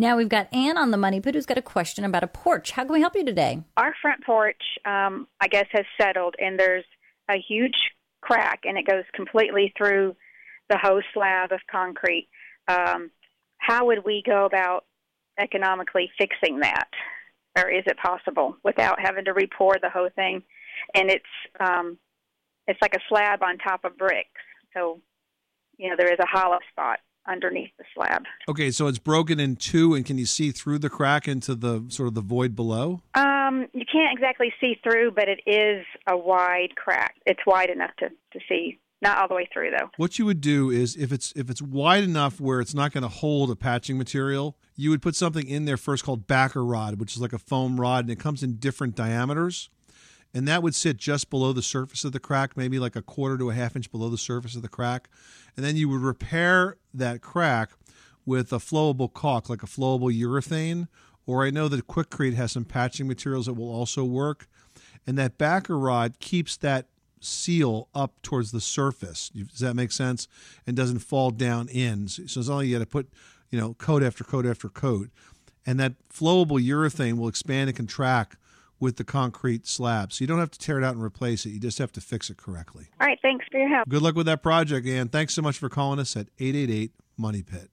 Now we've got Ann on the Money Pit who's got a question about a porch. How can we help you today? Our front porch, um, I guess, has settled, and there's a huge crack, and it goes completely through the whole slab of concrete. Um, how would we go about economically fixing that, or is it possible without having to re-pour the whole thing? And it's um, it's like a slab on top of bricks, so you know there is a hollow spot underneath the slab. Okay, so it's broken in two, and can you see through the crack into the sort of the void below? Um, you can't exactly see through, but it is a wide crack. It's wide enough to, to see. Not all the way through though. What you would do is if it's if it's wide enough where it's not going to hold a patching material, you would put something in there first called backer rod, which is like a foam rod and it comes in different diameters. And that would sit just below the surface of the crack, maybe like a quarter to a half inch below the surface of the crack. And then you would repair that crack with a flowable caulk, like a flowable urethane. Or I know that Quikrete has some patching materials that will also work. And that backer rod keeps that seal up towards the surface. Does that make sense? And doesn't fall down in. So it's only you got to put, you know, coat after coat after coat. And that flowable urethane will expand and contract with the concrete slab. So you don't have to tear it out and replace it. You just have to fix it correctly. All right. Thanks for your help. Good luck with that project, Ann. Thanks so much for calling us at 888 Money Pit.